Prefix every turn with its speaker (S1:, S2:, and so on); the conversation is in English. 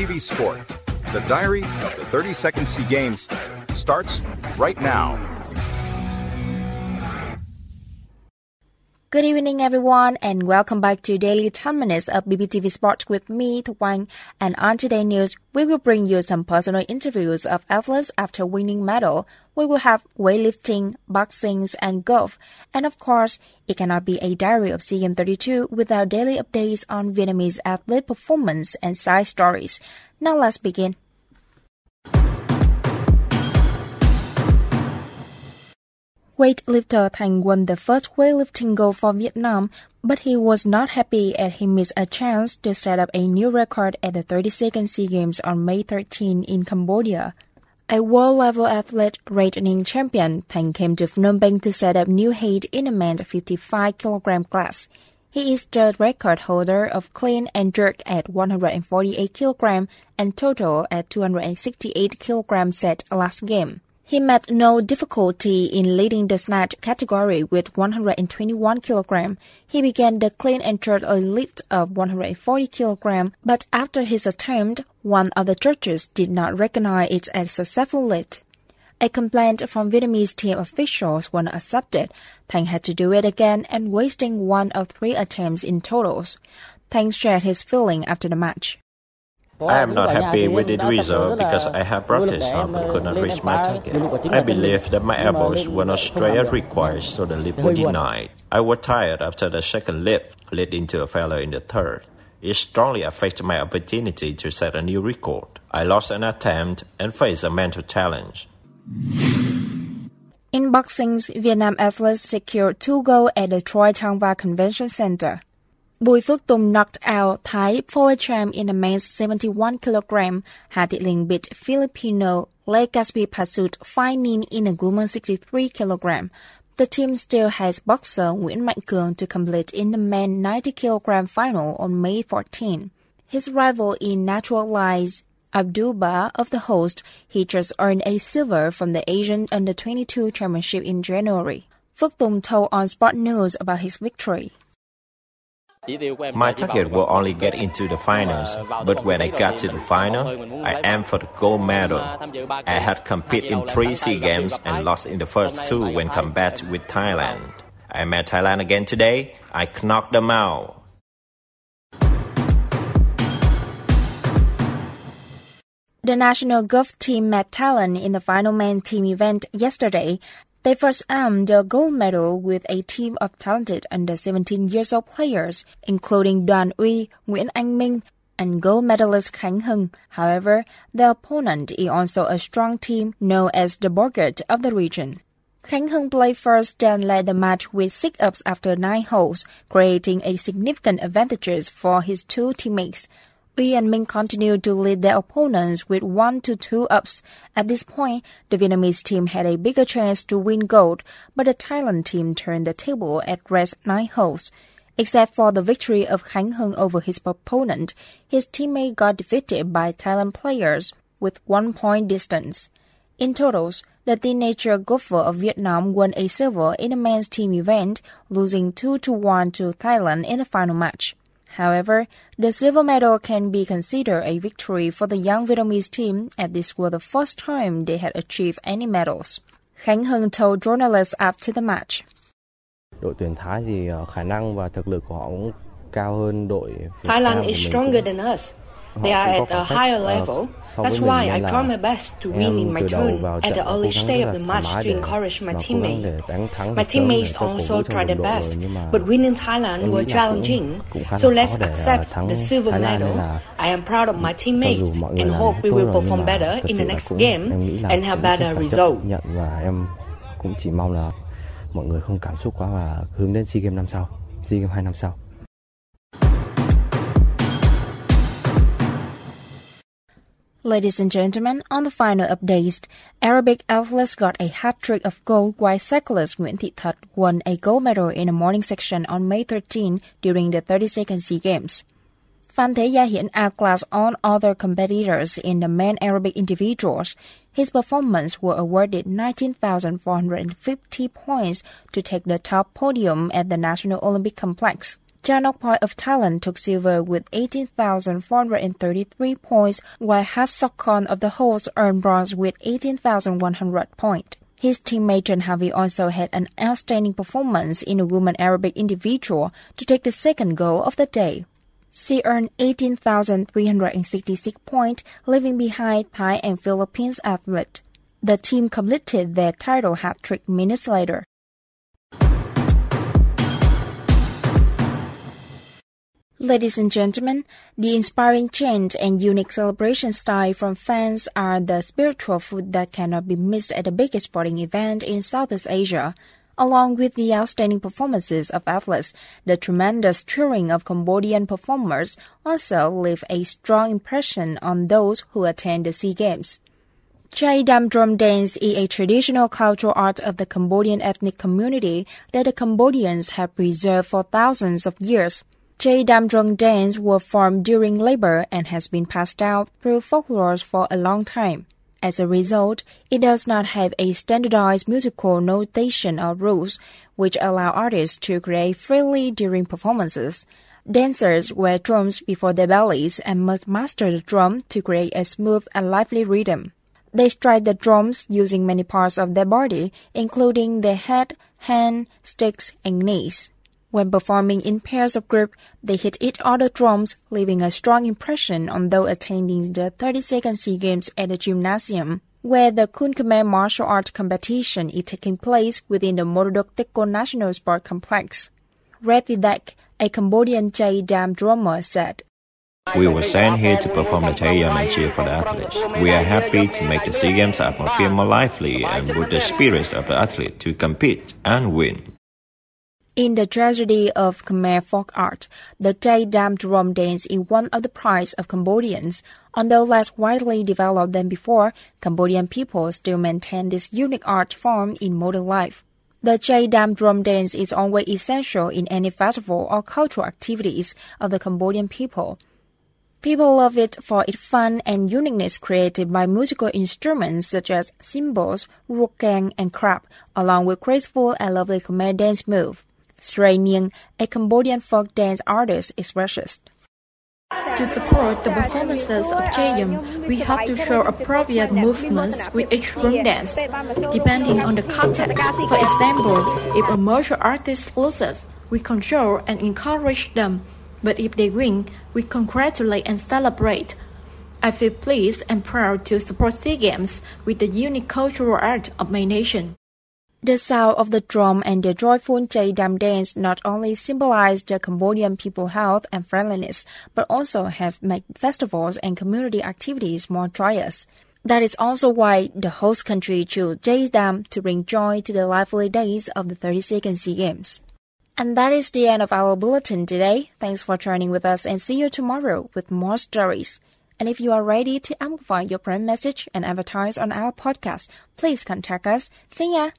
S1: BPTV Sport. The diary of the 32nd SEA Games starts right now.
S2: Good evening, everyone, and welcome back to Daily 10 Minutes of BPTV Sport with me, Wang. And on today's news, we will bring you some personal interviews of athletes after winning medal. We will have weightlifting, boxing, and golf. And of course, it cannot be a diary of CM 32 without daily updates on Vietnamese athlete performance and side stories. Now let's begin. Weightlifter Thành won the first weightlifting gold for Vietnam, but he was not happy as he missed a chance to set up a new record at the 32nd SEA Games on May 13 in Cambodia. A world-level athlete reigning champion, Thành came to Phnom Penh to set up new height in the men's 55 kg class. He is the record holder of clean and jerk at 148 kg and total at 268 kg set last game. He met no difficulty in leading the snatch category with 121 kg. He began the clean and jerk a lift of 140 kg, but after his attempt, one of the judges did not recognize it as a successful lift. A complaint from Vietnamese team officials was accepted. Thành had to do it again and wasting one of three attempts in totals. Thành shared his feeling after the match.
S3: I am not happy with the result because I have practiced hard um, but could not reach my target. I believe that my elbows were not straight as required, so the lift was denied. I was tired after the second lift, led into a failure in the third. It strongly affected my opportunity to set a new record. I lost an attempt and faced a mental challenge.
S2: In boxing, Vietnam athletes secured two gold at the Chroy Changvar Convention Center. Bùi Phước Tùng knocked out Thai forward champ in the men's 71 kg. Hà Thị Linh beat Filipino Lê Caspi Pasut 5 in the women's 63 kg. The team still has boxer Nguyễn Mạnh Cường to complete in the men 90 kg final on May 14. His rival in naturalized Abdulba of the host, he just earned a silver from the Asian Under-22 Championship in January. Phước Tùng told on Sport News about his victory.
S3: My target will only get into the finals, but when I got to the final, I aimed for the gold medal. I had competed in three SEA Games and lost in the first two when compared with Thailand. I met Thailand again today. I knocked them out.
S2: The national golf team met Thailand in the final men team event yesterday they first earned the gold medal with a team of talented under 17 years old players, including Đoàn Uy, Nguyễn Anh Minh, and gold medalist Khánh Hưng. However, the opponent is also a strong team known as the Borgert of the region. Khánh Hưng played first and led the match with six ups after nine holes, creating a significant advantages for his two teammates. Uy and Minh continued to lead their opponents with one to two ups. At this point, the Vietnamese team had a bigger chance to win gold, but the Thailand team turned the table at rest nine holes. Except for the victory of Khánh Hưng over his opponent, his teammate got defeated by Thailand players with one point distance. In totals, the teenager golfer of Vietnam won a silver in the men's team event, losing 2 to 1 to Thailand in the final match. However, the silver medal can be considered a victory for the young Vietnamese team as this was the first time they had achieved any medals. Khánh Hưng told journalists after the match.
S4: Đội tuyển Thái thì khả năng và thực lực của họ cũng cao hơn đội
S5: Thailand is stronger than us. They are at a higher level. That's why I try my best to win in my turn at the early stage of the match to encourage my teammates. My teammates also tried their best, but winning Thailand was challenging. So let's accept the silver medal. I am proud of my teammates and hope we will perform better in the next game and have better result.
S4: Và em cũng chỉ mong là mọi người không cảm xúc quá và hướng đến SEA Games năm sau, SEA Games 2 năm sau.
S2: Ladies and gentlemen, on the final updates, aerobic athletes got a hat-trick of gold while cyclist Nguyễn Thị Thật won a gold medal in the morning section on May 13 during the 32nd SEA Games. Phan Thế Gia Hiển outclassed all other competitors in the men aerobic individuals. His performance was awarded 19,450 points to take the top podium at the National Olympic Complex. Chanokpoi of Thailand took silver with 18,433 points, while Hassokon of the host earned bronze with 18,100 points. His teammate Trần Havi also had an outstanding performance in a woman aerobic individual to take the second goal of the day. She earned 18,366 points, leaving behind Thai and Philippines athletes. The team completed their title hat trick minutes later. Ladies and gentlemen, the inspiring chant and unique celebration style from fans are the spiritual food that cannot be missed at the biggest sporting event in Southeast Asia. Along with the outstanding performances of athletes, the tremendous cheering of Cambodian performers also leave a strong impression on those who attend the SEA Games. Chhay-dam drum dance is a traditional cultural art of the Cambodian ethnic community that the Cambodians have preserved for thousands of years. Dam dance were formed during labor and has been passed down through folklore for a long time. As a result, it does not have a standardized musical notation or rules, which allow artists to create freely during performances. Dancers wear drums before their bellies and must master the drum to create a smooth and lively rhythm. They strike the drums using many parts of their body, including their head, hand, sticks, and knees. When performing in pairs of group, they hit each other drums, leaving a strong impression on those attending the 32nd SEA Games at the gymnasium, where the Kun Khmer martial art competition is taking place within the Morodok Techo National Sport Complex. Red a Cambodian Chhay-dam drummer, said,
S3: we were sent here to perform the Taeyam and cheer for the athletes. We are happy to make the SEA Games atmosphere more lively and with the spirits of the athlete to compete and win.
S2: In the tragedy of Khmer folk art, the Chhay-dam drum dance is one of the prides of Cambodians. Although less widely developed than before, Cambodian people still maintain this unique art form in modern life. The Chhay-dam drum dance is always essential in any festival or cultural activities of the Cambodian people. People love it for its fun and uniqueness created by musical instruments such as cymbals, rukeng, and krap, along with graceful and lovely Khmer dance move. Sray Niang, a Cambodian folk dance artist, expresses.
S6: To support the performances of Chayam, we have to show appropriate movements with each room dance, depending on the context. For example, if a martial artist loses, we control and encourage them, but if they win, we congratulate and celebrate. I feel pleased and proud to support SEA Games with the unique cultural art of my nation.
S2: The sound of the drum and the joyful Chhay-dam dance not only symbolize the Cambodian people health and friendliness, but also have made festivals and community activities more joyous. That is also why the host country chose Chhay-dam to bring joy to the lively days of the 32nd SEA Games. And that is the end of our bulletin today. Thanks for joining with us and see you tomorrow with more stories. And if you are ready to amplify your brand message and advertise on our podcast, please contact us. See ya!